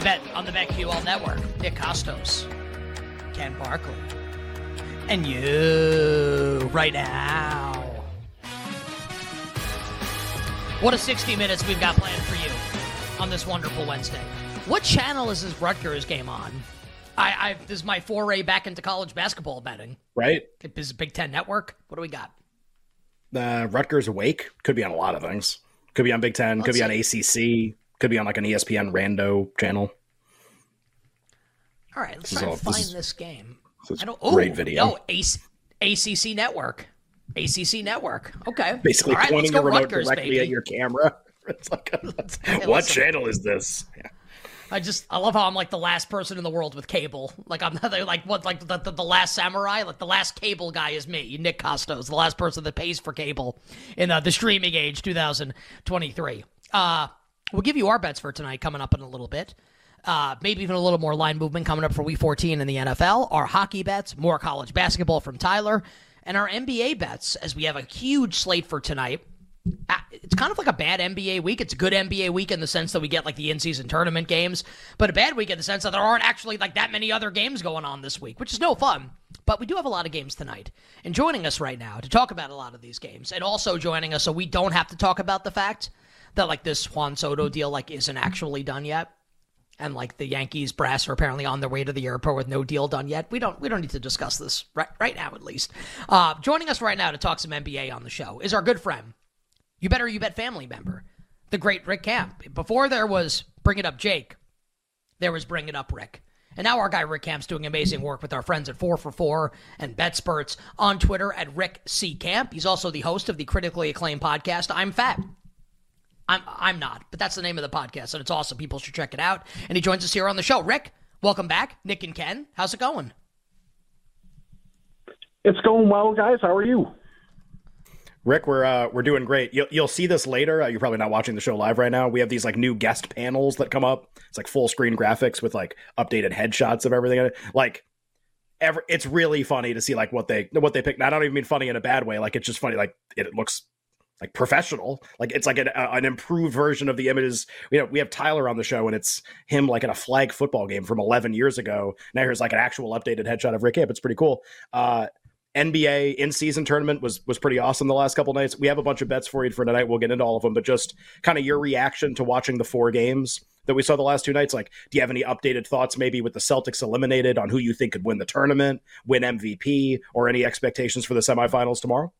You bet on the BetQL network. Nick Kostos, Ken Barkley, and you right now. What a 60 minutes we've got planned for you on this wonderful Wednesday. What channel is this Rutgers game on? I, I this is my foray back into college basketball betting. right? This is Big Ten Network. What do we got? Uh, Rutgers Awake could be on a lot of things. Could be on Big Ten. Could Let's be on ACC. Could be on like an ESPN rando channel. All right, let's This try all- to this find is- this game. this is I don't. great video. No, AC, ACC Network. ACC Network. Okay. Basically All right, pointing the remote Rutgers, directly baby. at your camera. It's like, hey, what channel is this? Yeah. I just I love how I'm like the last person in the world with cable. Like I'm like what like the, the, the last samurai. Like the last cable guy is me, Nick Kostos, the last person that pays for cable in uh, the streaming age, 2023. Uh, we'll give you our bets for tonight coming up in a little bit. Uh, maybe even a little more line movement coming up for Week 14 in the NFL. Our hockey bets, more college basketball from Tyler, and our NBA bets as we have a huge slate for tonight. Uh, It's kind of like a bad NBA week. It's a good NBA week in the sense that we get like the in-season tournament games, but a bad week in the sense that there aren't actually like that many other games going on this week, which is no fun. But we do have a lot of games tonight. And joining us right now to talk about a lot of these games, and also joining us so we don't have to talk about the fact that like this Juan Soto deal like isn't actually done yet and like the Yankees brass are apparently on their way to the airport with no deal done yet. We don't we don't need to discuss this right right now at least. Uh, joining us right now to talk some NBA on the show is our good friend, you better you bet family member, the great Rick Camp. Before there was bring it up Jake, there was bring it up Rick. And now our guy Rick Camp's doing amazing work with our friends at 4 for 4 and BetSperts on Twitter at Rick C. Camp. He's also the host of the critically acclaimed podcast, I'm Fat. I'm I'm not, but that's the name of the podcast, and it's awesome. People should check it out. And he joins us here on the show. Rick, welcome back. Nick and Ken, how's it going? It's going well, guys. How are you? Rick, we're uh, we're doing great. You'll, you'll see this later. Uh, you're probably not watching the show live right now. We have these like new guest panels that come up. It's like full screen graphics with like updated headshots of everything. in it. Like, every, it's really funny to see like what they what they pick. And I don't even mean funny in a bad way. Like it's just funny. Like it, looks like professional. Like it's like an, uh, an improved version of the images. You know, we have Tyler on the show, and it's him like in a flag football game from 11 years ago. Now here's like an actual updated headshot of Rick Camp. It's pretty cool. Uh, NBA in season tournament was was pretty awesome the last couple nights. We have a bunch of bets for you for tonight. We'll get into all of them, but just kind of your reaction to watching the four games that we saw the last two nights. Like, do you have any updated thoughts maybe with the Celtics eliminated on who you think could win the tournament, win MVP, or any expectations for the semifinals tomorrow?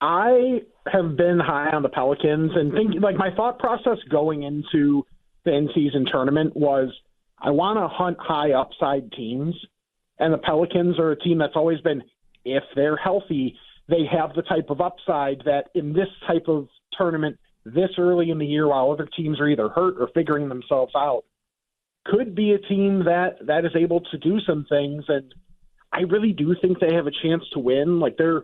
I have been high on the Pelicans and think like my thought process going into the in-season tournament was I want to hunt high upside teams, and the Pelicans are a team that's always been if they're healthy, they have the type of upside that in this type of tournament this early in the year while other teams are either hurt or figuring themselves out could be a team that that is able to do some things. And I really do think they have a chance to win. Like they're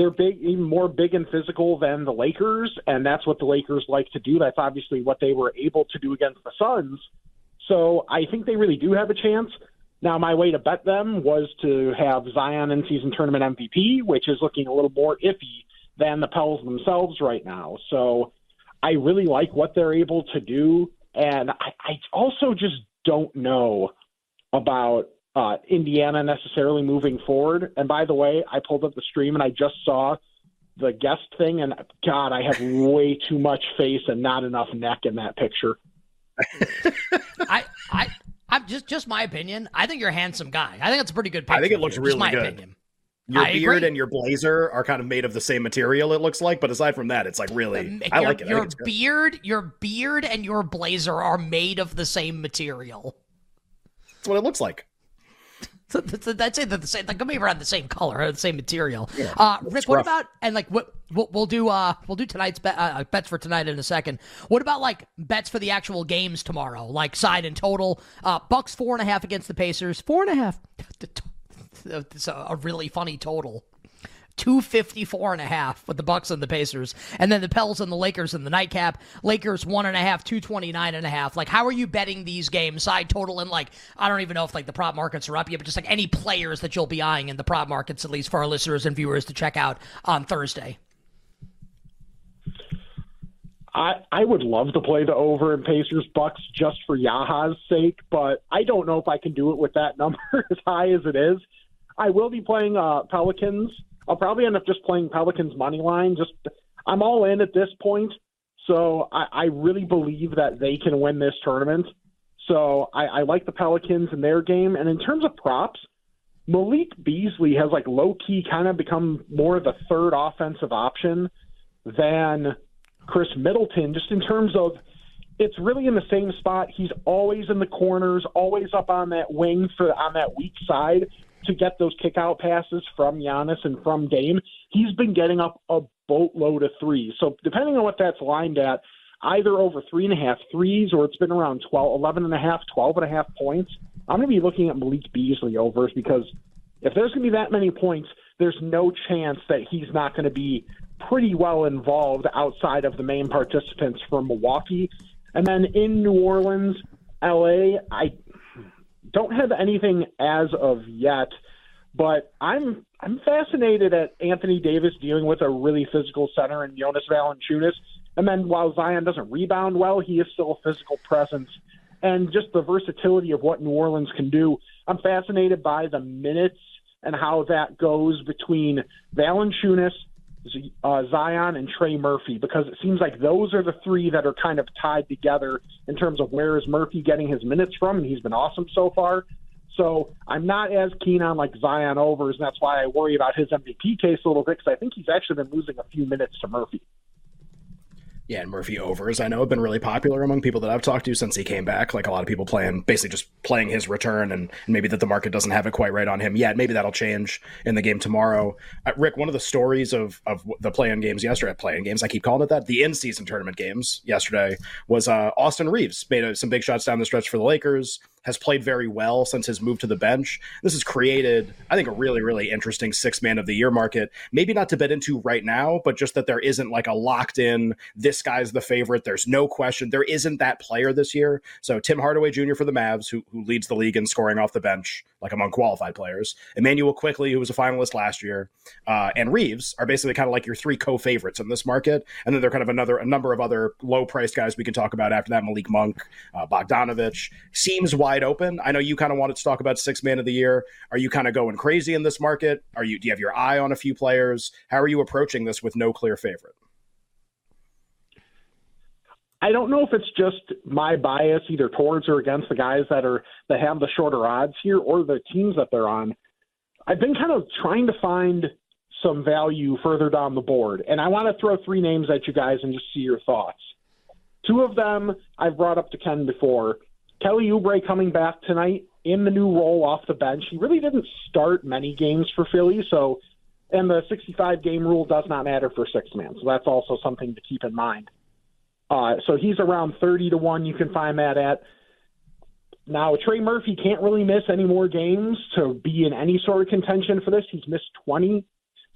they're big, even more big and physical than the Lakers, and that's what the Lakers like to do. That's obviously what they were able to do against the Suns. So I think they really do have a chance. Now, my way to bet them was to have Zion in season tournament MVP, which is looking a little more iffy than the Pels themselves right now. So I really like what they're able to do. And I, I also just don't know about uh, Indiana necessarily moving forward. And by the way, I pulled up the stream and I just saw the guest thing, and God, I have way too much face and not enough neck in that picture. I, I, I'm just just my opinion. I think you're a handsome guy. I think it's a pretty good. Picture. I think it looks here, really my good. Opinion. Your I beard agree. and your blazer are kind of made of the same material. It looks like, but aside from that, it's like really. I your, like it. I Your think it's good. beard, your beard, and your blazer are made of the same material. That's what it looks like. So th- th- I'd say they're the same. Like maybe around the same color, or the same material. uh, Rick, what rough. about and like what we'll, we'll do? Uh, we'll do tonight's bet, uh, bets for tonight in a second. What about like bets for the actual games tomorrow? Like side and total. Uh, Bucks four and a half against the Pacers. Four and a half. It's a really funny total. 254 and a half with the Bucks and the Pacers. And then the Pels and the Lakers in the nightcap. Lakers one and a half, 229 and a half. Like, how are you betting these games? Side total and like, I don't even know if like the prop markets are up yet, but just like any players that you'll be eyeing in the prop markets, at least for our listeners and viewers to check out on Thursday. I, I would love to play the over in Pacers Bucks just for Yaha's sake, but I don't know if I can do it with that number as high as it is. I will be playing uh, Pelicans. I'll probably end up just playing Pelicans money line. Just I'm all in at this point, so I, I really believe that they can win this tournament. So I, I like the Pelicans in their game. And in terms of props, Malik Beasley has like low key kind of become more of the third offensive option than Khris Middleton, just in terms of it's really in the same spot. He's always in the corners, always up on that wing for on that weak side to get those kick out passes from Giannis and from Dame. He's been getting up a boatload of threes. So depending on what that's lined at, either over three and a half threes or it's been around 12, 11 and a half, 12 and a half points, I'm going to be looking at Malik Beasley overs because if there's going to be that many points, there's no chance that he's not going to be pretty well involved outside of the main participants from Milwaukee. And then in New Orleans, LA, I don't have anything as of yet, but I'm I'm fascinated at Anthony Davis dealing with a really physical center in Jonas Valanciunas. And then while Zion doesn't rebound well, he is still a physical presence. And just the versatility of what New Orleans can do. I'm fascinated by the minutes and how that goes between Valanciunas, uh, Zion, and Trey Murphy because it seems like those are the three that are kind of tied together in terms of where is Murphy getting his minutes from, and he's been awesome so far. So I'm not as keen on like Zion overs, and that's why I worry about his MVP case a little bit because I think he's actually been losing a few minutes to Murphy. Yeah, and Murphy overs I know have been really popular among people that I've talked to since he came back. Like a lot of people playing, basically just playing his return, and, and maybe that the market doesn't have it quite right on him yet. Maybe that'll change in the game tomorrow. Uh, Rick, one of the stories of of the play-in games yesterday, play-in games, I keep calling it that, the in-season tournament games yesterday was uh, Austin Reaves made uh some big shots down the stretch for the Lakers. Has played very well since his move to the bench. This has created, I think, a really, really interesting six man of the year market. Maybe not to bet into right now, but just that there isn't like a locked in, this guy's the favorite. There's no question. There isn't that player this year. So Tim Hardaway Jr. for the Mavs, who, who leads the league in scoring off the bench, like among qualified players. Immanuel Quickley, who was a finalist last year, uh, and Reaves are basically kind of like your three co favorites in this market. And then they're kind of another, a number of other low priced guys we can talk about after that. Malik Monk, uh, Bogdanovic seems wide open. I know you kind of wanted to talk about six man of the year. Are you kind of going crazy in this market? Are you, do you have your eye on a few players? How are you approaching this with no clear favorite? I don't know if it's just my bias either towards or against the guys that are that have the shorter odds here or the teams that they're on. I've been kind of trying to find some value further down the board, and I want to throw three names at you guys and just see your thoughts. Two of them I've brought up to Ken before. Kelly Oubre coming back tonight in the new role off the bench. He really didn't start many games for Philly, so and the 65 game rule does not matter for six man, so that's also something to keep in mind. Uh, so he's around 30 to 1. You can find that at. Now, Trey Murphy can't really miss any more games to be in any sort of contention for this. He's missed 20,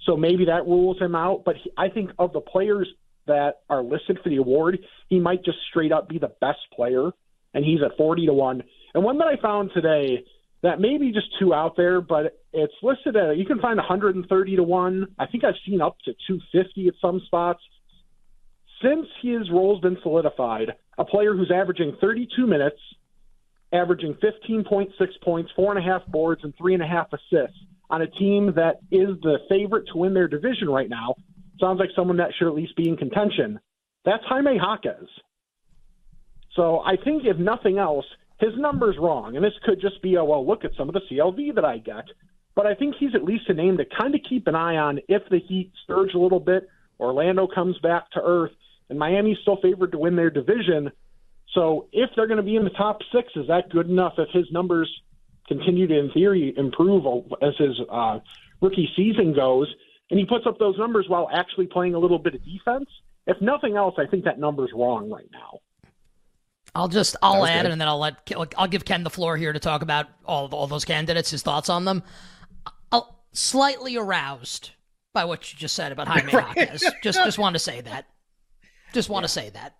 so maybe that rules him out. But he, I think of the players that are listed for the award, he might just straight up be the best player, and he's at 40 to 1. And one that I found today that may be just too out there, but it's listed at, you can find 130 to 1. I think I've seen up to 250 at some spots since his role's been solidified, a player who's averaging 32 minutes, averaging 15.6 points, four and a half boards, and three and a half assists on a team that is the favorite to win their division right now. Sounds like someone that should at least be in contention. That's Jaime Jaquez. So I think if nothing else, his number's wrong. And this could just be a, well, look at some of the CLV that I get. But I think he's at least a name to kind of keep an eye on if the Heat surge a little bit, Orlando comes back to earth, and Miami's still favored to win their division. So if they're going to be in the top six, is that good enough if his numbers continue to, in theory, improve as his uh, rookie season goes? And he puts up those numbers while actually playing a little bit of defense. If nothing else, I think that number's wrong right now. I'll just I'll add, good. and then I'll let I'll give Ken the floor here to talk about all all those candidates, his thoughts on them. I'll, slightly aroused by what you just said about Jaime Jaquez. just just want to say that. Just want yeah. to say that.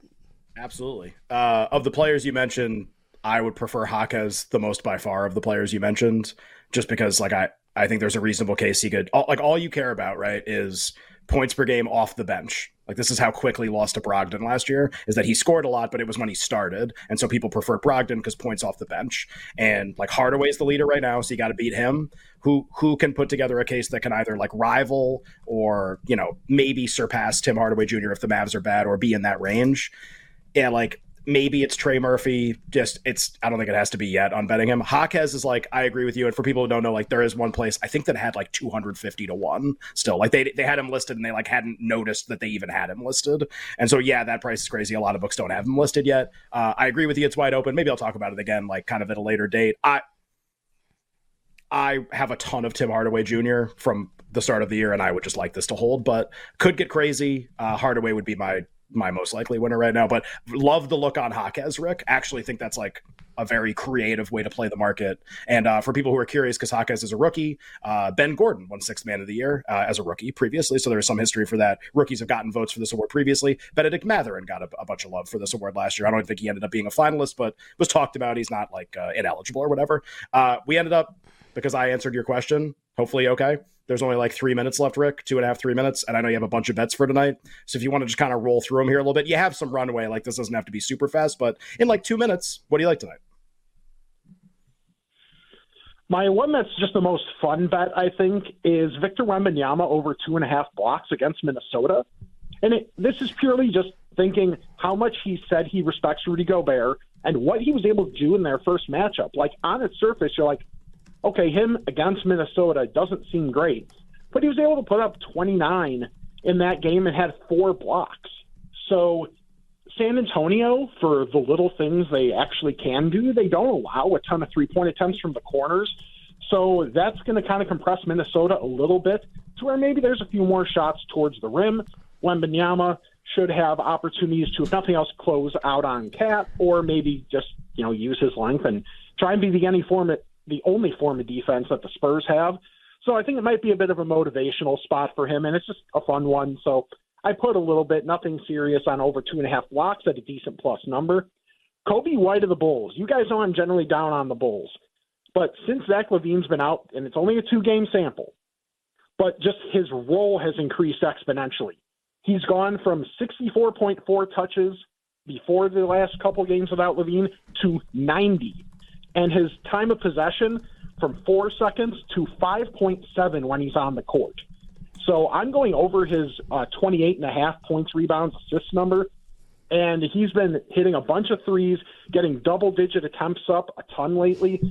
Absolutely. Uh, of the players you mentioned, I would prefer Jaquez the most by far of the players you mentioned, just because like I I think there's a reasonable case he could all, like all you care about right is points per game off the bench. Like this is how Quickley lost to Brogdon last year is that he scored a lot, but it was when he started, and so people prefer Brogdon because points off the bench. And like Hardaway's the leader right now, so you got to beat him. Who who can put together a case that can either like rival or you know maybe surpass Tim Hardaway Jr. if the Mavs are bad or be in that range? Yeah, like maybe it's Trey Murphy. Just it's I don't think it has to be yet on betting him. Jaquez is like I agree with you. And for people who don't know, like there is one place I think that had like 250 to one still. Like they they had him listed and they like hadn't noticed that they even had him listed. And so yeah, that price is crazy. A lot of books don't have him listed yet. Uh, I agree with you. It's wide open. Maybe I'll talk about it again, like kind of at a later date. I I have a ton of Tim Hardaway Jr. from the start of the year, and I would just like this to hold, but could get crazy. Uh, Hardaway would be my my most likely winner right now. But love the look on Jaquez, Rick. Actually think that's like a very creative way to play the market. And uh, for people who are curious, because Jaquez is a rookie, uh, Ben Gordon won Sixth Man of the Year uh, as a rookie previously, so there is some history for that. Rookies have gotten votes for this award previously. Bennedict Mathurin got a, a, bunch of love for this award last year. I don't think he ended up being a finalist, but was talked about. He's not like uh, ineligible or whatever. Uh, we ended up because I answered your question. Hopefully, okay. There's only like three minutes left, Rick, two and a half, three minutes. And I know you have a bunch of bets for tonight. So if you want to just kind of roll through them here a little bit, you have some runway. Like this doesn't have to be super fast, but in like two minutes, what do you like tonight? My one that's just the most fun bet, I think, is Victor Wembanyama over two and a half blocks against Minnesota. And it, this is purely just thinking how much he said he respects Rudy Gobert and what he was able to do in their first matchup. Like on its surface, you're like, okay, him against Minnesota doesn't seem great, but he was able to put up 29 in that game and had four blocks. So San Antonio, for the little things they actually can do, they don't allow a ton of three point attempts from the corners. So that's going to kind of compress Minnesota a little bit to where maybe there's a few more shots towards the rim. Wembanyama should have opportunities to, if nothing else, close out on KAT or maybe just, you know, use his length and try and be the any form the only form of defense that the Spurs have. So I think it might be a bit of a motivational spot for him, and it's just a fun one. So I put a little bit, nothing serious, on over two and a half blocks at a decent plus number. Coby White of the Bulls. You guys know I'm generally down on the Bulls, but since Zach LaVine's been out, and it's only a two game sample, but just his role has increased exponentially. He's gone from 64.4 touches before the last couple games without LaVine to 90 and his time of possession from four seconds to 5.7 when he's on the court. So I'm going over his uh, 28 and a half points, rebounds, assists number. And he's been hitting a bunch of threes, getting double digit attempts up a ton lately.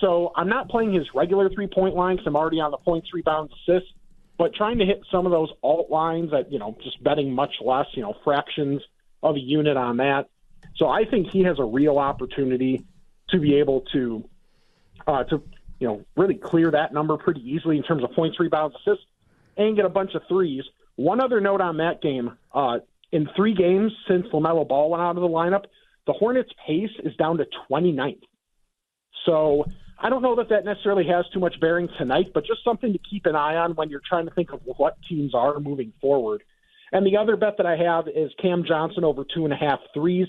So I'm not playing his regular three point line because I'm already on the points, rebounds, assists, but trying to hit some of those alt lines that, you know, just betting much less, you know, fractions of a unit on that. So I think he has a real opportunity to be able to uh, to you know really clear that number pretty easily in terms of points, rebounds, assists, and get a bunch of threes. One other note on that game: uh, in three games since Lamelo Ball went out of the lineup, the Hornets' pace is down to 29th. So I don't know that that necessarily has too much bearing tonight, but just something to keep an eye on when you're trying to think of what teams are moving forward. And the other bet that I have is Cam Johnson over two and a half threes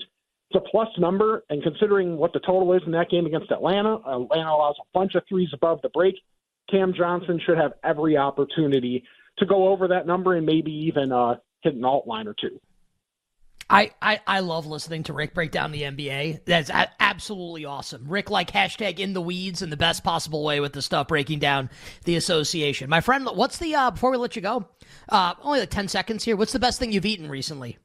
it's a plus number, and considering what the total is in that game against Atlanta, Atlanta allows a bunch of threes above the break. Cam Johnson should have every opportunity to go over that number and maybe even uh, hit an alt line or two. I, I, I love listening to Rick break down the NBA. That's a- absolutely awesome. Rick, like hashtag in the weeds in the best possible way with the stuff breaking down the association. My friend, what's the, uh, before we let you go, uh, only like 10 seconds here, what's the best thing you've eaten recently?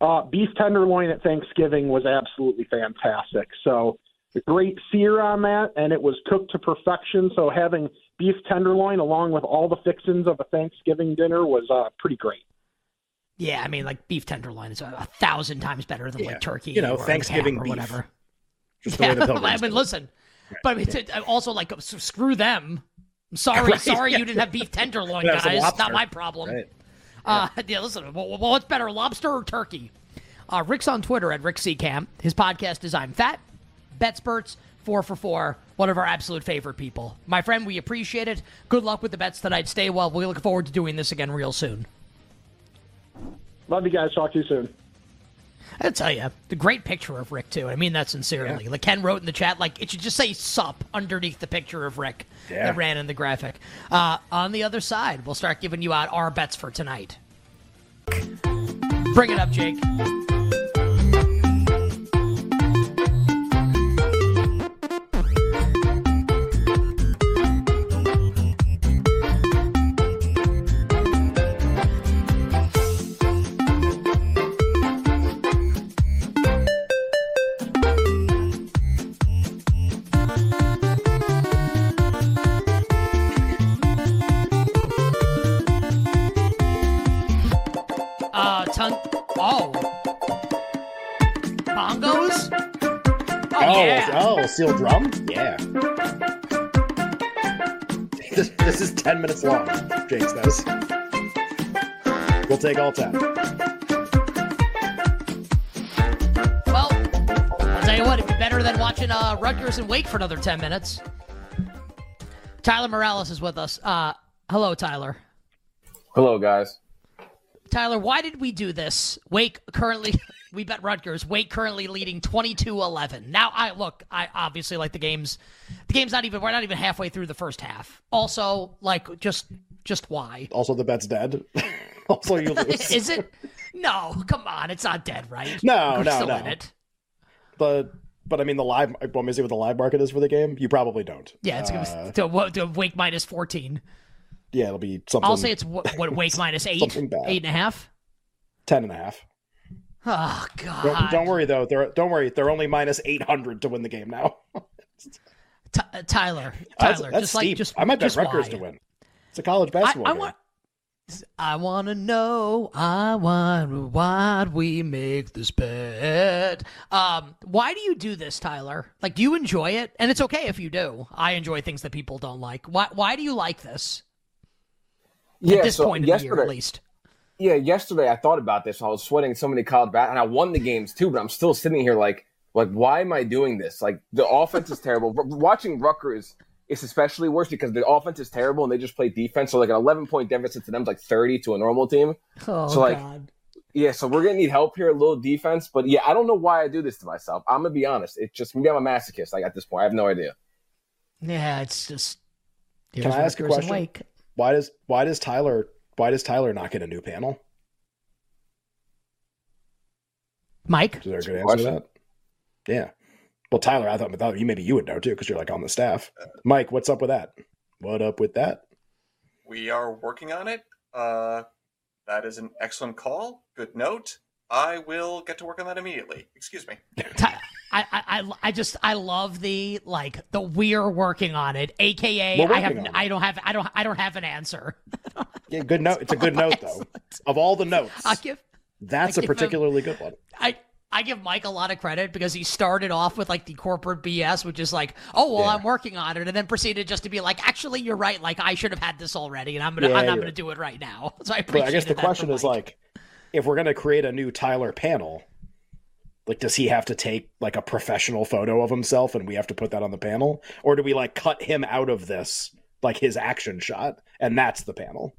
Uh, beef tenderloin at Thanksgiving was absolutely fantastic. So great sear on that, and it was cooked to perfection. So having beef tenderloin along with all the fixings of a Thanksgiving dinner was uh, pretty great. Yeah, I mean, like beef tenderloin is a, a thousand times better than Yeah. like turkey, You know, or Thanksgiving or beef. whatever. Just the way the Yeah, I mean, do it. listen, but I mean, t- also like s- screw them. I'm sorry, Right, sorry yeah. you didn't have beef tenderloin, Have some guys. Not my problem. Right. Uh, yeah, listen, what's better, lobster or turkey? Uh, Rick's on Twitter at Rick Seacamp. His podcast is I'm Fat. BetSperts, four for four, one of our absolute favorite people. My friend, we appreciate it. Good luck with the bets tonight. Stay well. We look forward to doing this again real soon. Love you guys. Talk to you soon. I'll tell you, the great picture of Rick too. I mean that sincerely. Like Ken wrote in the chat, like it should just say "sup" underneath the picture of Rick Yeah. that ran in the graphic. Uh, on the other side, we'll start giving you out our bets for tonight. Bring it up, Jake. Oh, Oh, yeah. oh, steel drum? Yeah. This, this is 10 minutes long, Jake says. We'll take all 10. Well, I'll tell you what, it'd be better than watching uh, Rutgers and Wake for another 10 minutes. Tyler Morales is with us. Uh, hello, Tyler. Hello, guys. Tyler, why did we do this? Wake currently, we bet Rutgers. Wake currently leading 22-11. Now, I look, I obviously like the games. The game's not even, we're not even halfway through the first half. Also, like, just, just why? Also, the bet's dead. also, you lose. Is it? No, come on, it's not dead, right? No, We're no, still no. in it. but, but I mean, the live, want me to see what the live market is for the game? You probably don't. Yeah, it's Uh, gonna be to, to Wake minus 14. yeah, it'll be something. I'll say it's what, what Wake minus eight, eight and a half. 10 and a half. Oh God! Don't, don't worry, though. They're, don't worry. They're only minus 800 to win the game now. Ty- uh, Tyler, That's, Tyler, that's just steep. like just I might bet just Rutgers why? to win. It's a college basketball I game. want. I want to know. I want why we make this bet. Um, why do you do this, Tyler? Like, do you enjoy it? And it's okay if you do. I enjoy things that people don't like. Why? Why do you like this Yeah, at this so point in the yesterday, year, at least? Yeah, yesterday I thought about this. I was sweating so many college bat, and I won the games too. But I'm still sitting here like, like, why am I doing this? Like, the offense is terrible. R- watching Rutgers is especially worse because the offense is terrible and they just play defense. So like an 11 point deficit to them is like 30 to a normal team. Oh So, like, God! Yeah, so we're gonna need help here, a little defense. But yeah, I don't know why I do this to myself. I'm gonna be honest. It's just maybe I'm a masochist. Like at this point, I have no idea. Yeah, it's just. Can I ask a question? Why does why does Tyler why does Tyler not get a new panel? Mike, Is there a good a answer to that? Yeah. Well, Tyler, I thought, I thought you maybe you would know too because you're like on the staff. Mike, what's up with that? What up with that? We are working on it. Uh, that is an excellent call. Good note. I will get to work on that immediately. Excuse me. Ty- I, I, I, just I love the like the we're working on it, aka I have I don't have I don't I don't have an answer. Yeah, good note. It's a good note though. Of all the notes, I give that's I a give him- particularly good one. I I give Mike a lot of credit because he started off with like the corporate BS, which is like, oh well, Yeah. I'm working on it, and then proceeded just to be like, actually, you're right. Like I should have had this already, and I'm gonna Yeah, I'm not gonna do it right now. So I But. I guess the question is like, if we're gonna create a new Tyler panel, like does he have to take like a professional photo of himself and we have to put that on the panel, or do we like cut him out of this, like his action shot, and that's the panel?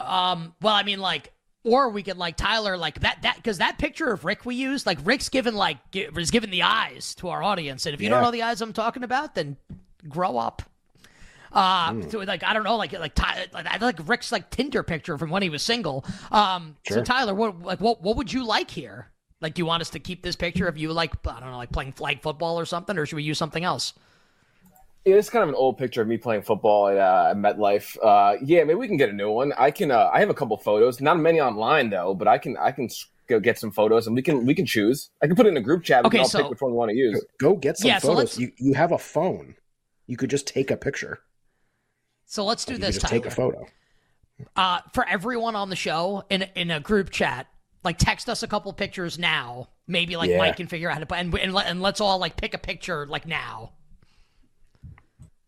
Um, well, I mean, like, or we could like Tyler, like that, that because that picture of Rick we used, like Rick's given like gi- is giving the eyes to our audience, and if you don't know the eyes I'm talking about, then grow up. Uh, Hmm. so like I don't know, like like Ty, like I like Rick's like Tinder picture from when he was single. Um, so Tyler, what like what what would you like here? Like, do you want us to keep this picture of you like I don't know, like playing flag football or something, or should we use something else? Yeah, it's kind of an old picture of me playing football at, uh, MetLife. Uh, yeah, maybe we can get a new one. I can. Uh, I have a couple photos, not many online though, but I can. I can go get some photos, and we can we can choose. I can put it in a group chat. We Okay, can all so- pick which one we want to use. Go get some Yeah, so photos. you you have a phone. You could just take a picture. So let's do you this. could just Tyler. take a photo. uh, for everyone on the show in in a group chat, like text us a couple pictures now. Maybe like Yeah. Mike can figure out how to put and and, let, and let's all like pick a picture like now.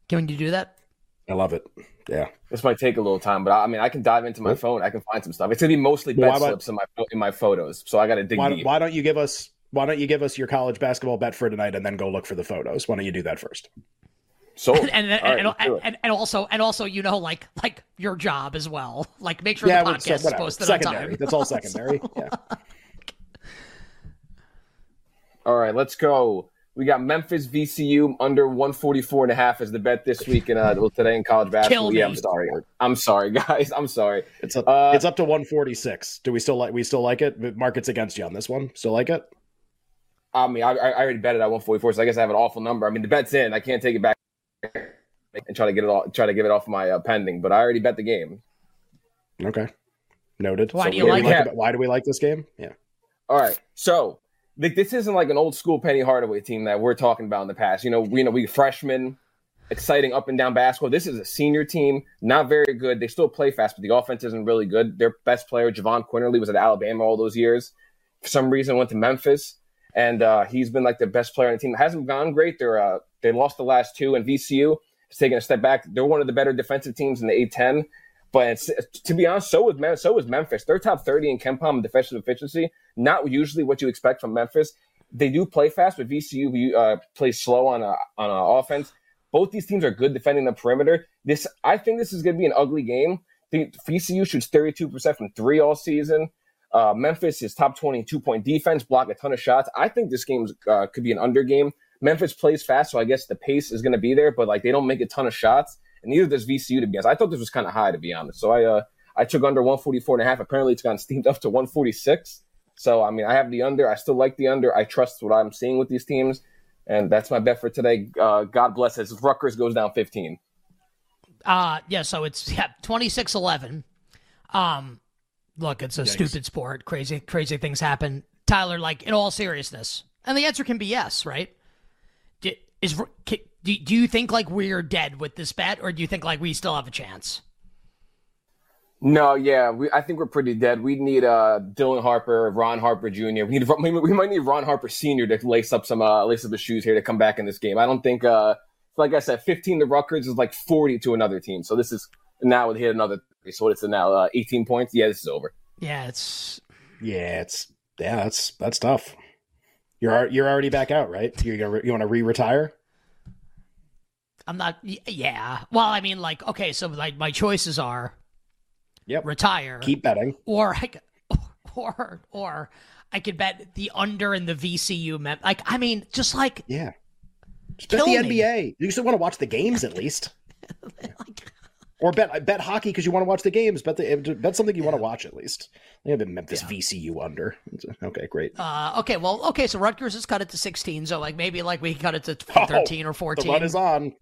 Can you do that? I love it. Yeah. This might take a little time, but I, I mean, I can dive into my Yep. phone. I can find some stuff. It's gonna be mostly Well, bet why about- slips in my in my photos, so I got to dig Why, deep. why don't you give us why don't you give us your college basketball bet for tonight and then go look for the photos? Why don't you do that first? So And and, All right, and, let's and, and, and also and also you know like like your job as well. Like make sure yeah, the but so- podcast is whatever. posted on time. That's all secondary. Yeah. All right, let's go. We got Memphis VCU under 144 and a half as the bet this week and uh, well, today in college basketball. Kill Yeah, me. I'm sorry. I'm sorry, guys. I'm sorry. It's up, Uh, it's up to 146. Do we still like we still like it? The Market's against you on this one. Still like it? I mean, I, I already bet it at 144, so I guess I have an awful number. I mean, the bet's in. I can't take it back and try to get it all, try to give it off my uh, pending. But I already bet the game. Okay. Noted. Why So do you what like we it? why do we like this game? Yeah. All right, so th- this isn't like an old school Penny Hardaway team that we're talking about in the past. You know, we you know we freshmen, exciting up and down basketball. This is a senior team, not very good. They still play fast, but the offense isn't really good. Their best player, Jahvon Quinerly, was at Alabama all those years. For some reason, went to Memphis, and uh, he's been like the best player on the team. It hasn't gone great. They're uh, they lost the last two, and VCU has taken a step back. They're one of the better defensive teams in the A10. But to be honest, so was so was Memphis. They're top thirty in KenPom defensive efficiency. Not usually what you expect from Memphis. They do play fast, but VCU uh, plays slow on a, on a offense. Both these teams are good defending the perimeter. This I think this is going to be an ugly game. The VCU shoots thirty two percent from three all season. Uh, Memphis is top twenty two point defense, block a ton of shots. I think this game uh, could be an under game. Memphis plays fast, so I guess the pace is going to be there, but like they don't make a ton of shots, and neither does VCU to be honest. I thought this was kind of high to be honest, so I uh, I took under 144 and a half. Apparently, it's gotten steamed up to 146. So I mean, I have the under. I still like the under. I trust what I'm seeing with these teams, and that's my bet for today. Uh, God bless us. Rutgers goes down 15. Uh yeah, so it's yeah, 26-11. Um look, it's a stupid sport. Crazy crazy things happen. Tyler, like in all seriousness. And the answer can be yes, right? Do, is ca- do, do you think like we're dead with this bet or do you think like we still have a chance? No, yeah, we, I think we're pretty dead. We need uh, Dylan Harper, Ron Harper Jr. We need we we might need Ron Harper Sr. to lace up some uh, lace up his shoes here to come back in this game. I don't think, uh, like I said, 15 to Rutgers is like 40 to another team. So this is now they hit another. Three. So what is it now? Uh, 18 points. Yeah, this is over. Yeah, it's Yeah, it's yeah, that's that's tough. You're you're already back out, right? You're gonna, you want to re-retire? I'm not yeah. Well, I mean like okay, so like my choices are Yep. retire Keep betting. or I c- or or I could bet the under in the VCU mem- like I mean just like Yeah. Just bet the me. NBA. You still want to watch the games at least, like or bet bet hockey because you want to watch the games. Bet the bet something you want to watch at least. I have been Memphis VCU under. Okay, great. Uh, okay, well, okay, so Rutgers has cut it to 16, so like maybe like we cut it to Oh, 13 or The 14. run is on.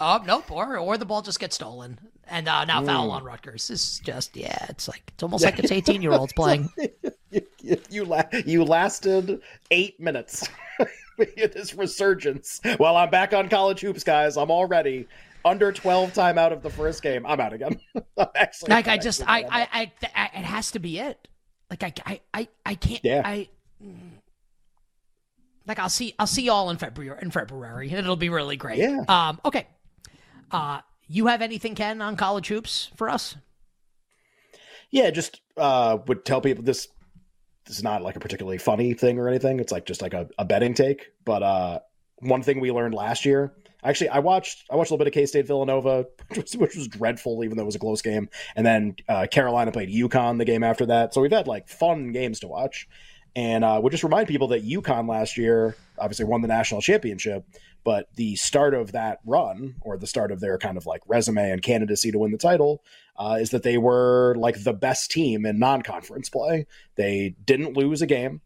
Oh, nope, or or the ball just gets stolen, and uh, now foul Mm. on Rutgers. This is just yeah, it's like it's almost like it's 18 year olds playing. you you, la- you lasted eight minutes. this resurgence. Well, I'm back on college hoops, guys. I'm already under 12 time out of the first game. I'm out again. I'm actually, Like I just I. I, I I it has to be it. Like I I I, I can't. Yeah. I. Like I'll see I'll see y'all in February in February and it'll be really great. Yeah. Um. Okay. Uh. You have anything, Ken, on college hoops for us? yeah, just uh would tell people this this is not like a particularly funny thing or anything. It's like just like a, a betting take. But uh one thing we learned last year, actually I watched I watched a little bit of K State Villanova, which was, which was dreadful, even though it was a close game. And then uh, Carolina played UConn the game after that. So we've had like fun games to watch. And uh, would just remind people that UConn last year obviously won the national championship, but the start of that run, or the start of their kind of like resume and candidacy to win the title, uh, is that they were like the best team in non-conference play. They didn't lose a game.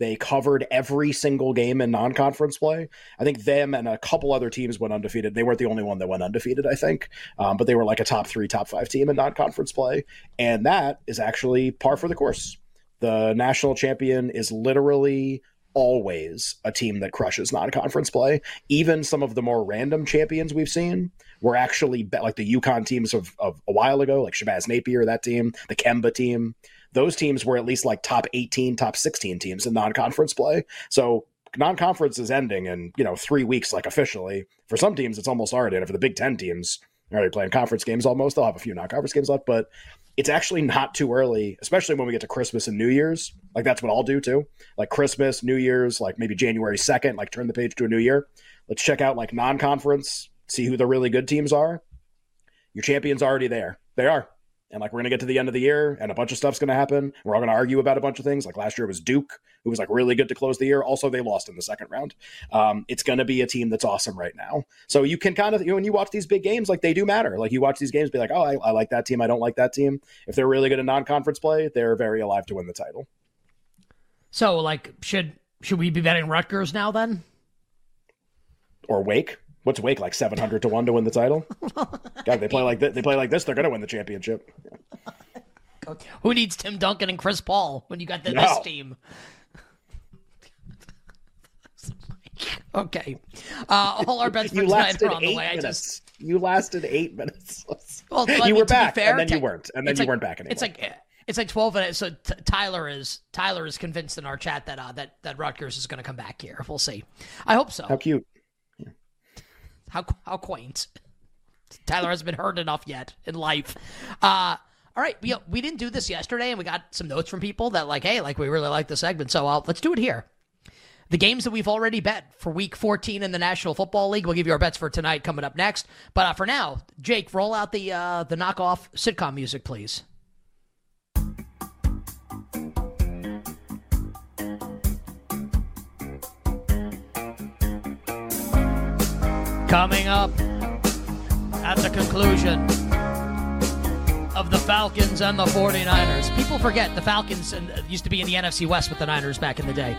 They covered every single game in non-conference play. I think them and a couple other teams went undefeated. They weren't the only one that went undefeated, I think, um, but they were like a top three, top five team in non-conference play, and that is actually par for the course. The national champion is literally always a team that crushes non-conference play. Even some of the more random champions we've seen were actually be- like the UConn teams of, of a while ago, like Shabazz Napier, that team, the Kemba team. Those teams were at least like top 18, top 16 teams in non-conference play. So non-conference is ending in, you know, three weeks, like officially. For some teams, it's almost already. And for the Big Ten teams, they're already playing conference games almost. They'll have a few non-conference games left, but it's actually not too early, especially when we get to Christmas and New Year's. Like that's what I'll do too. Like Christmas, New Year's, like maybe January 2nd, like turn the page to a new year. Let's check out like non-conference, see who the really good teams are. Your champion's already there. They are. And like we're gonna get to the end of the year and a bunch of stuff's gonna happen. We're all gonna argue about a bunch of things. Like last year it was Duke, who was like really good to close the year. Also, they lost in the second round. Um, it's gonna be a team that's awesome right now. So you can kind of you know when you watch these big games, like they do matter. Like you watch these games, be like, oh, I, I like that team. I don't like that team. If they're really good in non-conference play, they're very alive to win the title. So, like, should should we be betting Rutgers now then? Or Wake. What's Wake like seven hundred to one to win the title? God, they play like this. They play like this. They're going to win the championship. Who needs Tim Duncan and Chris Paul when you got the, No. this team? okay, uh, all our bets for You tonight are on the eight way. I just You lasted eight minutes. well, I you mean, were back, fair, and then you weren't, and then you like- weren't back anymore. It's like it's like twelve minutes. So t- Tyler is Tyler is convinced in our chat that uh, that that Rutgers is going to come back here. We'll see. I hope so. how cute. How how quaint. Tyler hasn't been hurt enough yet in life. Uh, all right, we we didn't do this yesterday, and we got some notes from people that like, hey, like we really like the segment, so uh, let's do it here. The games that we've already bet for Week 14 in the National Football League. We'll give you our bets for tonight coming up next. But uh, for now, Jake, roll out the uh, the knockoff sitcom music, please. Coming up at the conclusion of the Falcons and the 49ers. People forget the Falcons uh, used to be in the NFC West with the Niners back in the day.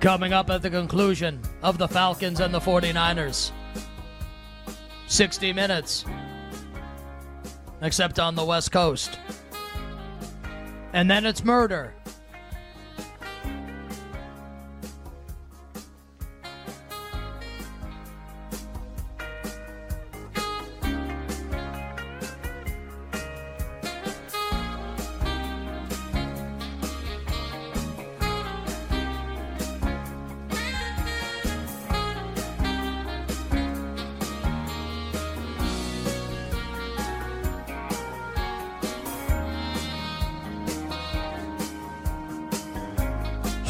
Coming up at the conclusion of the Falcons and the 49ers. 60 minutes. Except on the West Coast. And then it's murder.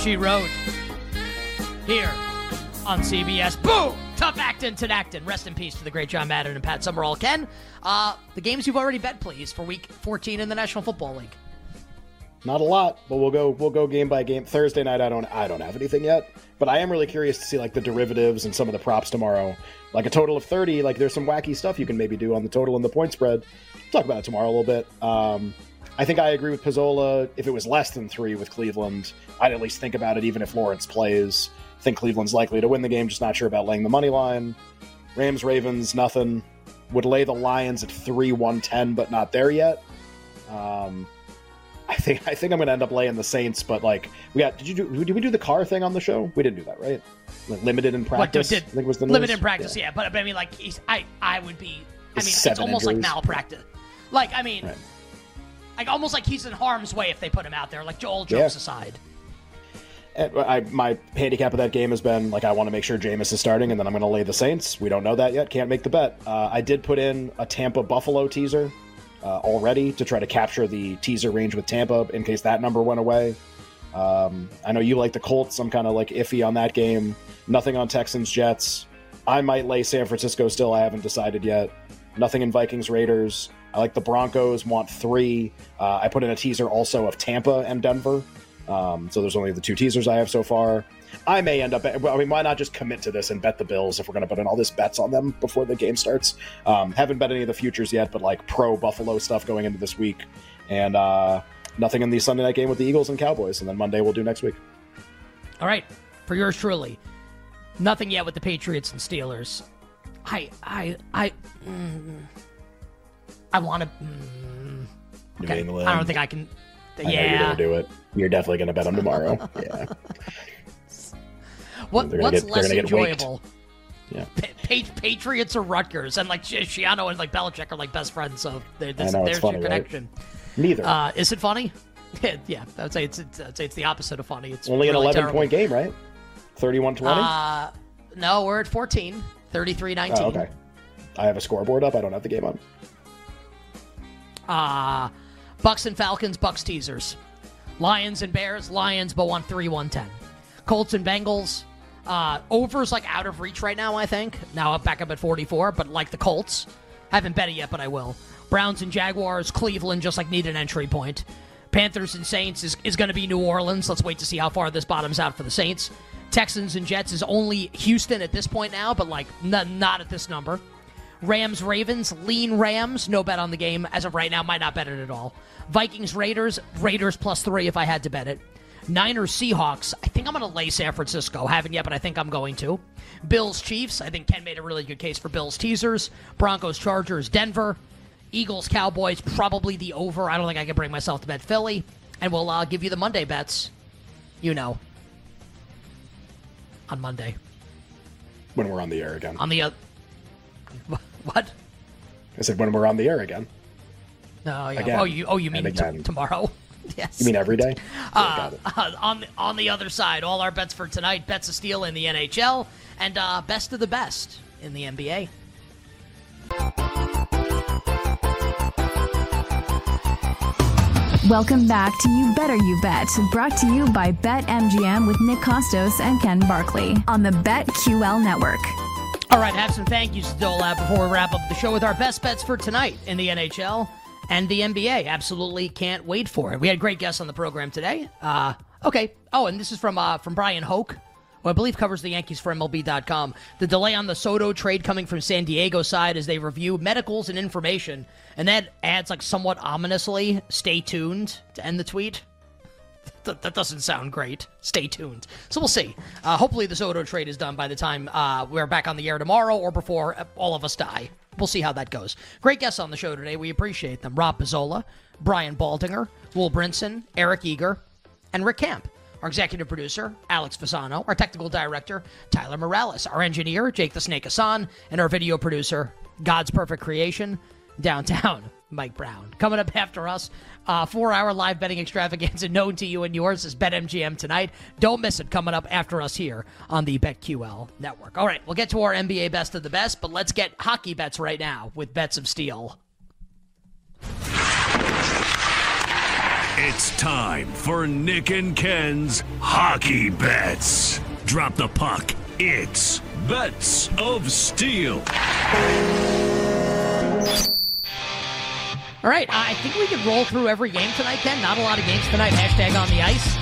She wrote here on CBS. Boom! Tough actin' to actin'. Rest in peace to the great John Madden and Pat Summerall. Ken, uh, the games you've already bet, please, for Week 14 in the National Football League. Not a lot, but we'll go we'll go game by game. Thursday night, I don't I don't have anything yet, but I am really curious to see like the derivatives and some of the props tomorrow. Like a total of thirty. Like there's some wacky stuff you can maybe do on the total and the point spread. talk about it tomorrow a little bit. Um, I think I agree with Pizzola. If it was less than three with Cleveland, I'd at least think about it, even if Lawrence plays. I think Cleveland's likely to win the game. Just not sure about laying the money line. Rams Ravens nothing. Would lay the Lions at three one ten, but not there yet. Um, I think I think I'm gonna end up laying the Saints, but like we got. Did you do? Did we do the Carr thing on the show? We didn't do that, right? Like limited in practice. What, did- I think was the limited in practice, Yeah. yeah. But, but I mean, like, I I would be. I mean, it's almost like malpractice. Like, I mean, Right. Like almost like he's in harm's way if they put him out there. Like, Yeah. jokes aside. And I, my handicap of that game has been like I want to make sure Jameis is starting, and then I'm going to lay the Saints. We don't know that yet. Can't make the bet. Uh, I did put in a Tampa Buffalo teaser uh, already to try to capture the teaser range with Tampa in case that number went away. Um, I know you like the Colts. I'm kind of like iffy on that game. Nothing on Texans Jets. I might lay San Francisco still. I haven't decided yet. Nothing in Vikings Raiders. I like the Broncos. Want three. Uh, I put in a teaser also of Tampa and Denver. Um, so there's only the two teasers I have so far. I may end up. I mean, why not just commit to this and bet the Bills if we're going to put in all this bets on them before the game starts? Um, haven't bet any of the futures yet, but like pro Buffalo stuff going into this week, and uh, nothing in the Sunday night game with the Eagles and Cowboys, and then Monday we'll do next week. All right, for yours truly. Nothing yet with the Patriots and Steelers. I I I mm, I want to. Mm, New okay. England. I don't think I can. I know you're Yeah. gonna do it. You're definitely gonna bet them tomorrow. yeah. What what's get- less enjoyable? Yeah. Pa- Pa- Patriots or Rutgers, and like Shi- Schiano and like Belichick are like best friends, so there's, know, there's funny, your right? connection. Neither. Uh, is it funny? yeah, I'd say it's, it's I'd say it's the opposite of funny. It's Only really an 11 terrible. point game, right? 31 20? Uh, no, we're at 14, 33-19. oh, okay. I have a scoreboard up. I don't have the game on. Uh, Bucks and Falcons, Bucks teasers. Lions and Bears, Lions, but 1 3 110. Colts and Bengals. Uh, over's like out of reach right now, I think. Now up back up at 44, but like the Colts. Haven't bet it yet, but I will. Browns and Jaguars, Cleveland just like need an entry point. Panthers and Saints is, is going to be New Orleans. Let's wait to see how far this bottoms out for the Saints. Texans and Jets is only Houston at this point now, but like n- not at this number. Rams Ravens, lean Rams, no bet on the game as of right now, might not bet it at all. Vikings Raiders, Raiders plus three if I had to bet it. Niners Seahawks, I think I'm going to lay San Francisco. Haven't yet, but I think I'm going to. Bills Chiefs, I think Ken made a really good case for Bills teasers. Broncos Chargers Denver. Eagles Cowboys, probably the over. I don't think I can bring myself to bet Philly. And we'll uh, give you the Monday bets. You know. On Monday. When we're on the air again. On the. Uh, what? I said when we're on the air again. No, yeah. Again. Oh, you oh you mean t- tomorrow? yes. You mean every day? Yeah, got it. uh, on the, on the other side, all our bets for tonight: bets of steel in the NHL and uh, best of the best in the NBA. Welcome back to You Better You Bet, brought to you by BetMGM with Nick Kostos and Ken Barkley on the BetQL network. All right, have some thank yous to dole out before we wrap up the show with our best bets for tonight in the NHL and the NBA. Absolutely can't wait for it. We had great guests on the program today. Uh, okay. Oh, and this is from uh, from Bryan Hoch, who I believe covers the Yankees for MLB.com. The delay on the Soto trade coming from San Diego side as they review medicals and information, and that adds like somewhat ominously. Stay tuned to end the tweet. Th- that doesn't sound great. Stay tuned. So we'll see. Uh, hopefully, the Soto trade is done by the time uh, we're back on the air tomorrow or before uh, all of us die. We'll see how that goes. Great guests on the show today. We appreciate them. Rob Pizzola, Brian Baldinger, Will Brinson, Eric Eager, and Rick Camp. Our executive producer, Alex Fasano. Our technical director, Tyler Morales. Our engineer, Jake the Snake Hassan. And our video producer, God's Perfect Creation, downtown, Mike Brown. Coming up after us, uh, four hour live betting extravaganza known to you and yours is BetMGM tonight. Don't miss it coming up after us here on the BetQL network. All right, we'll get to our NBA best of the best, but let's get hockey bets right now with Bets of Steel. It's time for Nick and Ken's Hockey Bets. Drop the puck. It's Bets of Steel. All right, I think we could roll through every game tonight, Ken. Not a lot of games tonight. Hashtag on the ice.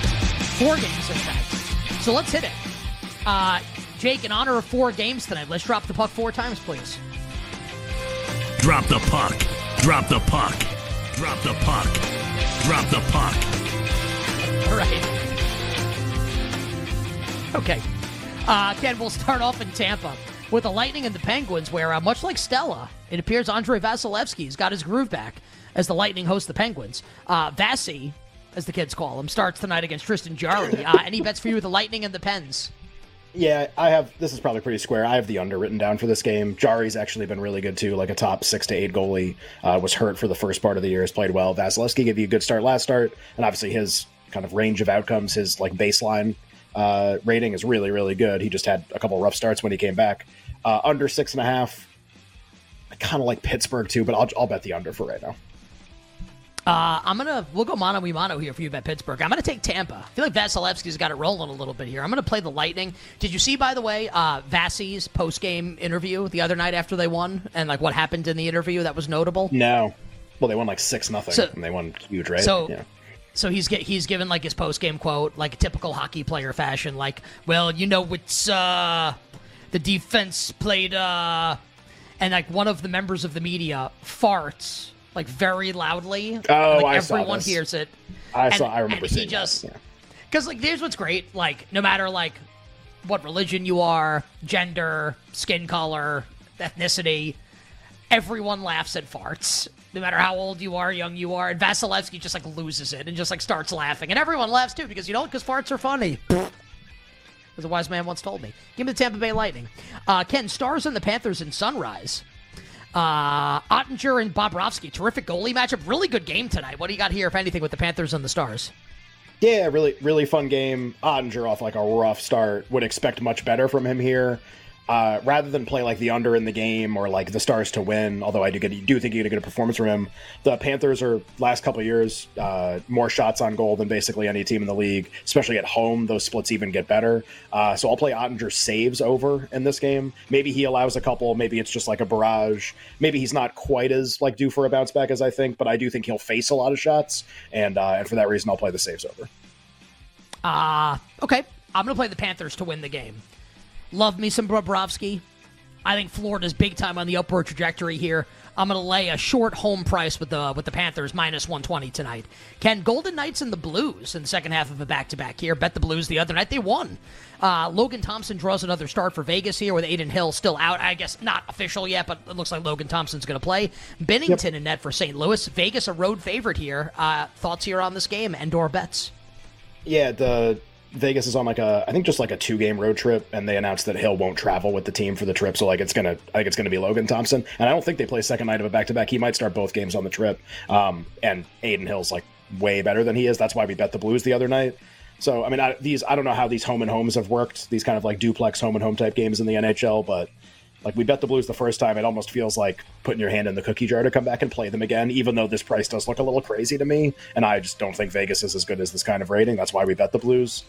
Four games, in fact. So let's hit it. Uh, Jake, in honor of four games tonight, let's drop the puck four times, please. Drop the puck. Drop the puck. Drop the puck. Drop the puck. All right. Okay. Uh, Ken, we'll start off in Tampa with the Lightning and the Penguins, where, uh, much like Stella, it appears Andrei Vasilevskiy's got his groove back as the Lightning host the Penguins. Uh, Vasi, as the kids call him, starts tonight against Tristan Jarry. Uh, any bets for you with the Lightning and the Pens? Yeah, I have. This is probably pretty square. I have the under written down for this game. Jarry's actually been really good too, like a top six to eight goalie. Uh, was hurt for the first part of the year, has played well. Vasilevskiy gave you a good start last start, and obviously his kind of range of outcomes, his like baseline uh, rating is really, really good. He just had a couple rough starts when he came back. Uh, under six and a half. I kind of like Pittsburgh too, but I'll, I'll bet the under for right now. Uh, I'm gonna we'll go mono we mono here for you bet Pittsburgh. I'm gonna take Tampa. I feel like Vasilevskiy's got it rolling a little bit here. I'm gonna play the Lightning. Did you see, by the way, uh, Vasi's post game interview the other night after they won, and like what happened in the interview that was notable? No, well they won like six nothing, So- and they won huge, right? so- yeah. So he's get, he's given like his post game quote, like a typical hockey player fashion, like, well, you know, it's uh, the defense played, uh, and like one of the members of the media farts like very loudly. Oh, like, I saw everyone hears it. I And- saw. I remember and he seeing just that. Yeah. because like here's what's great like no matter like what religion you are gender skin color ethnicity everyone laughs at farts. No matter how old you are, young you are, and Vasilevskiy just like loses it and just like starts laughing, and everyone laughs too because you know because farts are funny. As a wise man once told me. Give me the Tampa Bay Lightning. Uh, Ken Stars and the Panthers in Sunrise. Uh, Oettinger and Bobrovsky, terrific goalie matchup. Really good game tonight. What do you got here, if anything, with the Panthers and the Stars? Yeah, really, really fun game. Oettinger off like a rough start. Would expect much better from him here. Uh, rather than play like the under in the game or like the Stars to win, although I do get do think you get a good performance from him. The Panthers are last couple years uh, more shots on goal than basically any team in the league, especially at home. Those splits even get better. Uh, so I'll play Oettinger saves over in this game. Maybe he allows a couple. Maybe it's just like a barrage. Maybe he's not quite as like due for a bounce back as I think, but I do think he'll face a lot of shots, and uh, and for that reason I'll play the saves over. Uh, okay. I'm going to play the Panthers to win the game. Love me some Bobrovsky. I think Florida's big time on the upward trajectory here. I'm going to lay a short home price with the with the Panthers minus 120 tonight. Ken Golden Knights and the Blues in the second half of a back to back here. Bet the Blues the other night they won. Uh, Logan Thompson draws another start for Vegas here with Adin Hill still out. I guess not official yet, but it looks like Logan Thompson's going to play. Binnington yep. in net for St. Louis. Vegas a road favorite here. Uh, thoughts here on this game? Endor bets. Yeah, the Vegas is on like a I think just like a two game road trip, and they announced that Hill won't travel with the team for the trip. So like it's gonna I think it's gonna be Logan Thompson, and I don't think they play second night of a back to back. He might start both games on the trip. Um, and Adin Hill's like way better than he is. That's why we bet the Blues the other night. So I mean, I, these I don't know how these home and homes have worked. These kind of like duplex home and home type games in the NHL, but like we bet the Blues the first time, it almost feels like putting your hand in the cookie jar to come back and play them again. Even though this price does look a little crazy to me, and I just don't think Vegas is as good as this kind of rating. That's why we bet the Blues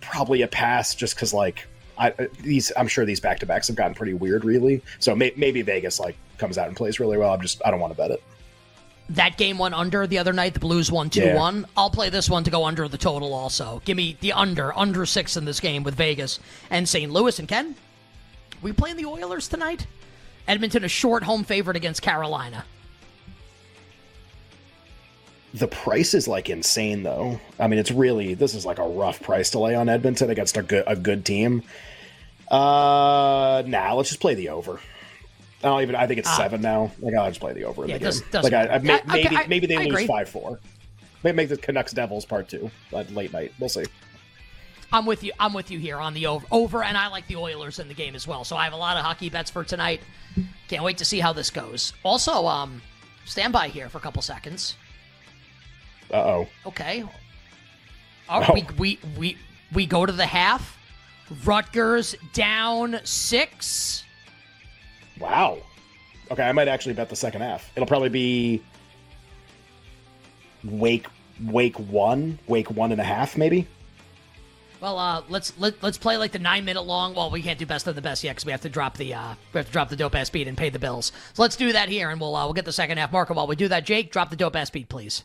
probably a pass just because like I, uh, these I'm sure these back to backs have gotten pretty weird, really. So may, maybe Vegas like comes out and plays really well. I'm just I don't want to bet it. That game went under the other night. The Blues won two yeah. one. I'll play this one to go under the total. Also, give me the under under six in this game with Vegas and St. Louis and Ken. We playing the Oilers tonight. Edmonton a short home favorite against Carolina the price is like insane though. I mean, it's really this is like a rough price to lay on Edmonton against a good a good team. Uh, now nah, let's just play the over. I don't even. I think it's uh, seven now. Like I'll just play the over. In yeah, the does, game. like I, I, may, maybe I, maybe they I lose five four. Maybe make the Canucks Devils part two, but late night. We'll see. I'm with you. I'm with you here on the over. Over, and I like the Oilers in the game as well. So I have a lot of hockey bets for tonight. Can't wait to see how this goes. Also, um, stand by here for a couple seconds. Uh oh. Okay. All right, oh. we, we we we go to the half. Rutgers down six. Wow. Okay, I might actually bet the second half. It'll probably be Wake Wake one, Wake one and a half, maybe. Well, uh, let's let, let's play like the nine minute long. Well, we can't do best of the best yet because we have to drop the uh, we have to drop the dope ass beat and pay the bills. So let's do that here, and we'll uh, we'll get the second half marker while we do that. Jake, drop the dope ass beat, please.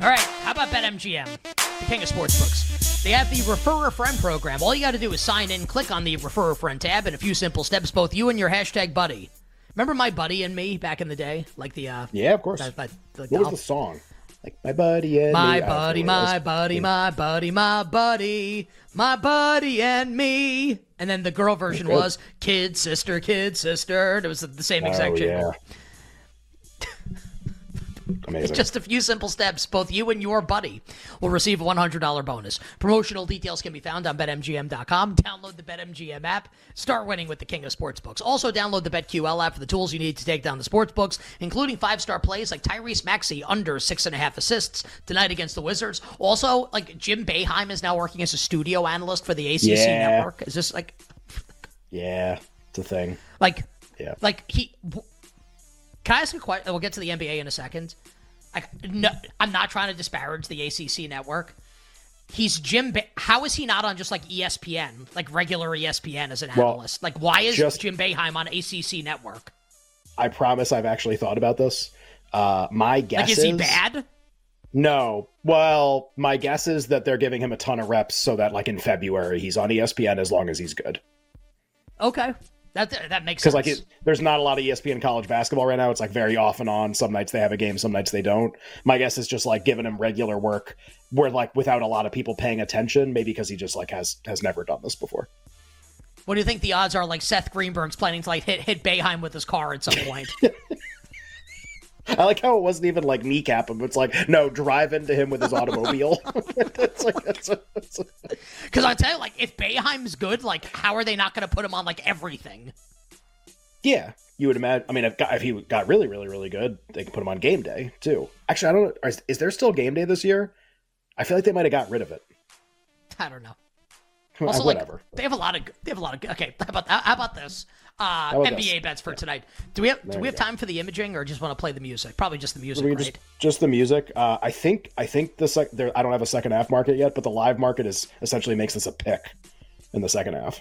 All right, how about BetMGM, the king of sportsbooks? They have the Refer a Friend program. All you got to do is sign in, click on the Refer a Friend tab, in a few simple steps, both you and your hashtag buddy. Remember my buddy and me back in the day, like the uh, yeah, of course. The, the, what was the song? Like my buddy and my me. buddy, my buddy, my buddy, my buddy, my buddy and me. And then the girl version was kid sister, kid sister. It was the same exact oh. Yeah. Amazing. Just a few simple steps, both you and your buddy will receive a $100 bonus. Promotional details can be found on BetMGM.com. Download the BetMGM app. Start winning with the king of sportsbooks. Also, download the BetQL app for the tools you need to take down the sportsbooks, including five-star plays like Tyrese Maxey under six and a half assists tonight against the Wizards. Also, like Jim Boeheim is now working as a studio analyst for the ACC yeah. network. Is this like? Yeah, it's a thing. Like, yeah, like he can I ask a question? We'll get to the NBA in a second. I, no, I'm not trying to disparage the ACC network. He's Jim. Ba- How is he not on just like ESPN, like regular ESPN as an analyst? Well, like, why is just, Jim Boeheim on ACC network? I promise I've actually thought about this. Uh, my guess like, is, is he bad? No. Well, my guess is that they're giving him a ton of reps so that, like, in February, he's on ESPN as long as he's good. Okay. That that makes sense. because like it, there's not a lot of ESPN college basketball right now. It's like very off and on. Some nights they have a game, some nights they don't. My guess is just like giving him regular work, where like without a lot of people paying attention, maybe because he just like has has never done this before. what do you think the odds are? Like Seth Greenberg's planning to like hit hit Boeheim with his car at some point. I like how it wasn't even like kneecap him. It's like no, drive into him with his automobile. it's like Because I tell you, like if Boeheim's good, like how are they not going to put him on like everything? yeah, you would imagine. I mean, if, if he got really, really, really good, they could put him on game day too. Actually, I don't. know. Is, is there still game day this year? I feel like they might have got rid of it. I don't know. Uh, Also, like they have a lot of they have a lot of good okay. How about how about this? Uh, How about NBA this? bets for tonight. Do we have do There we we have go. time for the imaging or just want to play the music? Probably just the music, right? just just the music. Uh, I think I think the sec- there. I don't have a second half market yet, but the live market is essentially makes this a pick in the second half.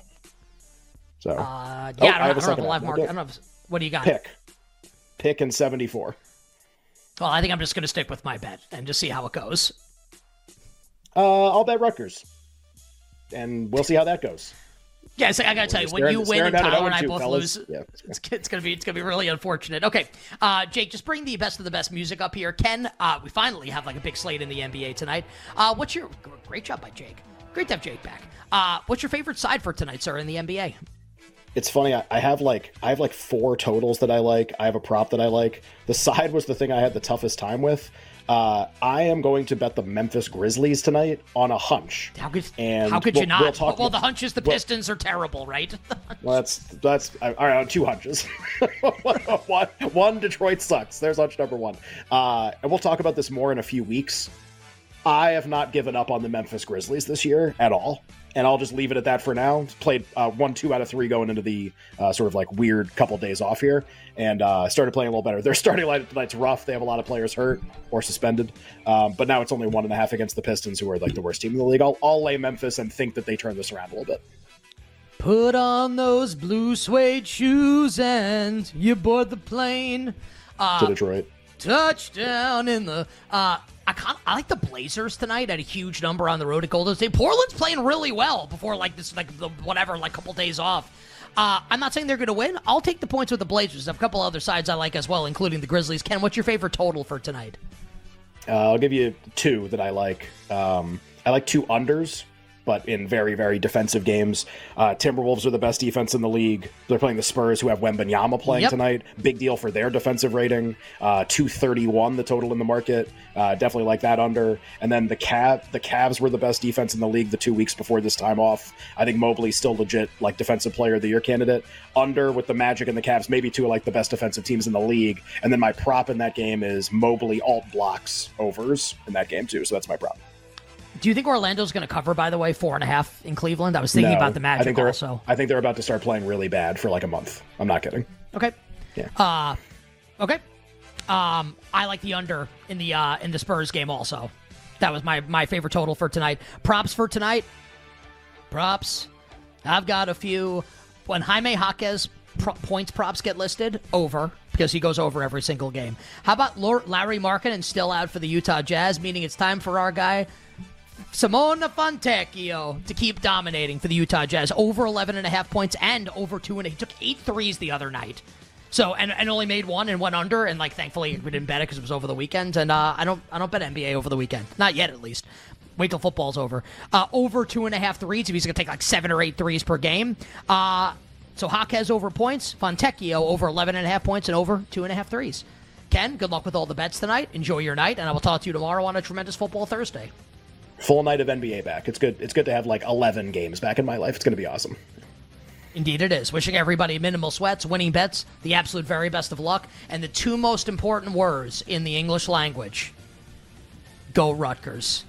So Uh, Oh, yeah, I I don't, I have a don't have a second live half market. I don't have, what do you got? pick, pick in seventy four. Well, I think I'm just going to stick with my bet and just see how it goes. Uh, I'll bet Rutgers, and we'll see how that goes. Yeah, I got to tell you, when Staring- you win and Tyler and I both fellas. lose, Yeah. it's, it's gonna be it's gonna be really unfortunate. Okay, uh, Jake, just bring the best of the best music up here. Ken, uh, we finally have like a big slate in the NBA tonight. Uh, what's your great job by Jake? Great to have Jake back. Uh, what's your favorite side for tonight, sir, in the NBA? It's funny. I, I have like I have like four totals that I like. I have a prop that I like. The side was the thing I had the toughest time with. Uh, I am going to bet the Memphis Grizzlies tonight on a hunch. How could And how could we'll- you not? we'll talk well, the hunch is the well- Pistons are terrible, right? Well, that's that's all right. On two hunches, one, one Detroit sucks. There's hunch number one, uh, and we'll talk about this more in a few weeks. I have not given up on the Memphis Grizzlies this year at all, and I'll just leave it at that for now. Played uh, one, two out of three going into the uh, sort of like weird couple days off here, and uh, started playing a little better. Their starting lineup tonight's rough. They have a lot of players hurt or suspended, um, but now it's only one and a half against the Pistons, who are like the worst team in the league. I'll, I'll lay Memphis and think that they turn this around a little bit. Put on those blue suede shoes and you board the plane. Uh, to Detroit. Touchdown in the. Uh, I kind I like the Blazers tonight at a huge number on the road at Golden State. Portland's playing really well before like this, like the whatever, like couple days off. Uh, I'm not saying they're going to win. I'll take the points with the Blazers. I have a couple other sides I like as well, including the Grizzlies. Ken, what's your favorite total for tonight? Uh, I'll give you two that I like. Um, I like two unders, but in very, very defensive games. Uh, Timberwolves are the best defense in the league. They're playing the Spurs, who have Wembanyama playing Yep. tonight. Big deal for their defensive rating. Uh, 231 the total in the market. Uh, definitely like that under. And then the Cav, the Cavs were the best defense in the league the two weeks before this time off. I think Mobley's still legit like defensive player of the year candidate. Under with the Magic and the Cavs, maybe two of like the best defensive teams in the league. And then my prop in that game is Mobley alt blocks overs in that game too. So that's my prop. Do you think Orlando's going to cover? By the way, four and a half in Cleveland. I was thinking No, about the I Magic think also. I think they're about to start playing really bad for like a month. I'm not kidding. Okay. Yeah. Uh, okay. Um, I like the under in the uh, in the Spurs game also. That was my my favorite total for tonight. Props for tonight. Props. I've got a few. When Jaime Jaquez pro- points props get listed, over because he goes over every single game. How about Lor- Lauri Markkanen still out for the Utah Jazz, meaning it's time for our guy Simone Fontecchio to keep dominating for the Utah Jazz. Over 11 and a half points and over two and a, he took eight threes the other night. So and, and only made one and went under and like thankfully we didn't bet it because it was over the weekend. And uh, I don't I don't bet NBA over the weekend. Not yet at least. Wait till football's over. Uh, over two and a half threes if he's gonna take like seven or eight threes per game. Uh, so has over points Fontecchio over 11 and a half points and over two and a half threes. Ken good luck with all the bets tonight. Enjoy your night and I will talk to you tomorrow on a tremendous football Thursday Full night of NBA back. It's good. It's good to have like 11 games back in my life. It's going to be awesome. Indeed, it is. Wishing everybody minimal sweats, winning bets, the absolute very best of luck, and the two most important words in the English language go Rutgers.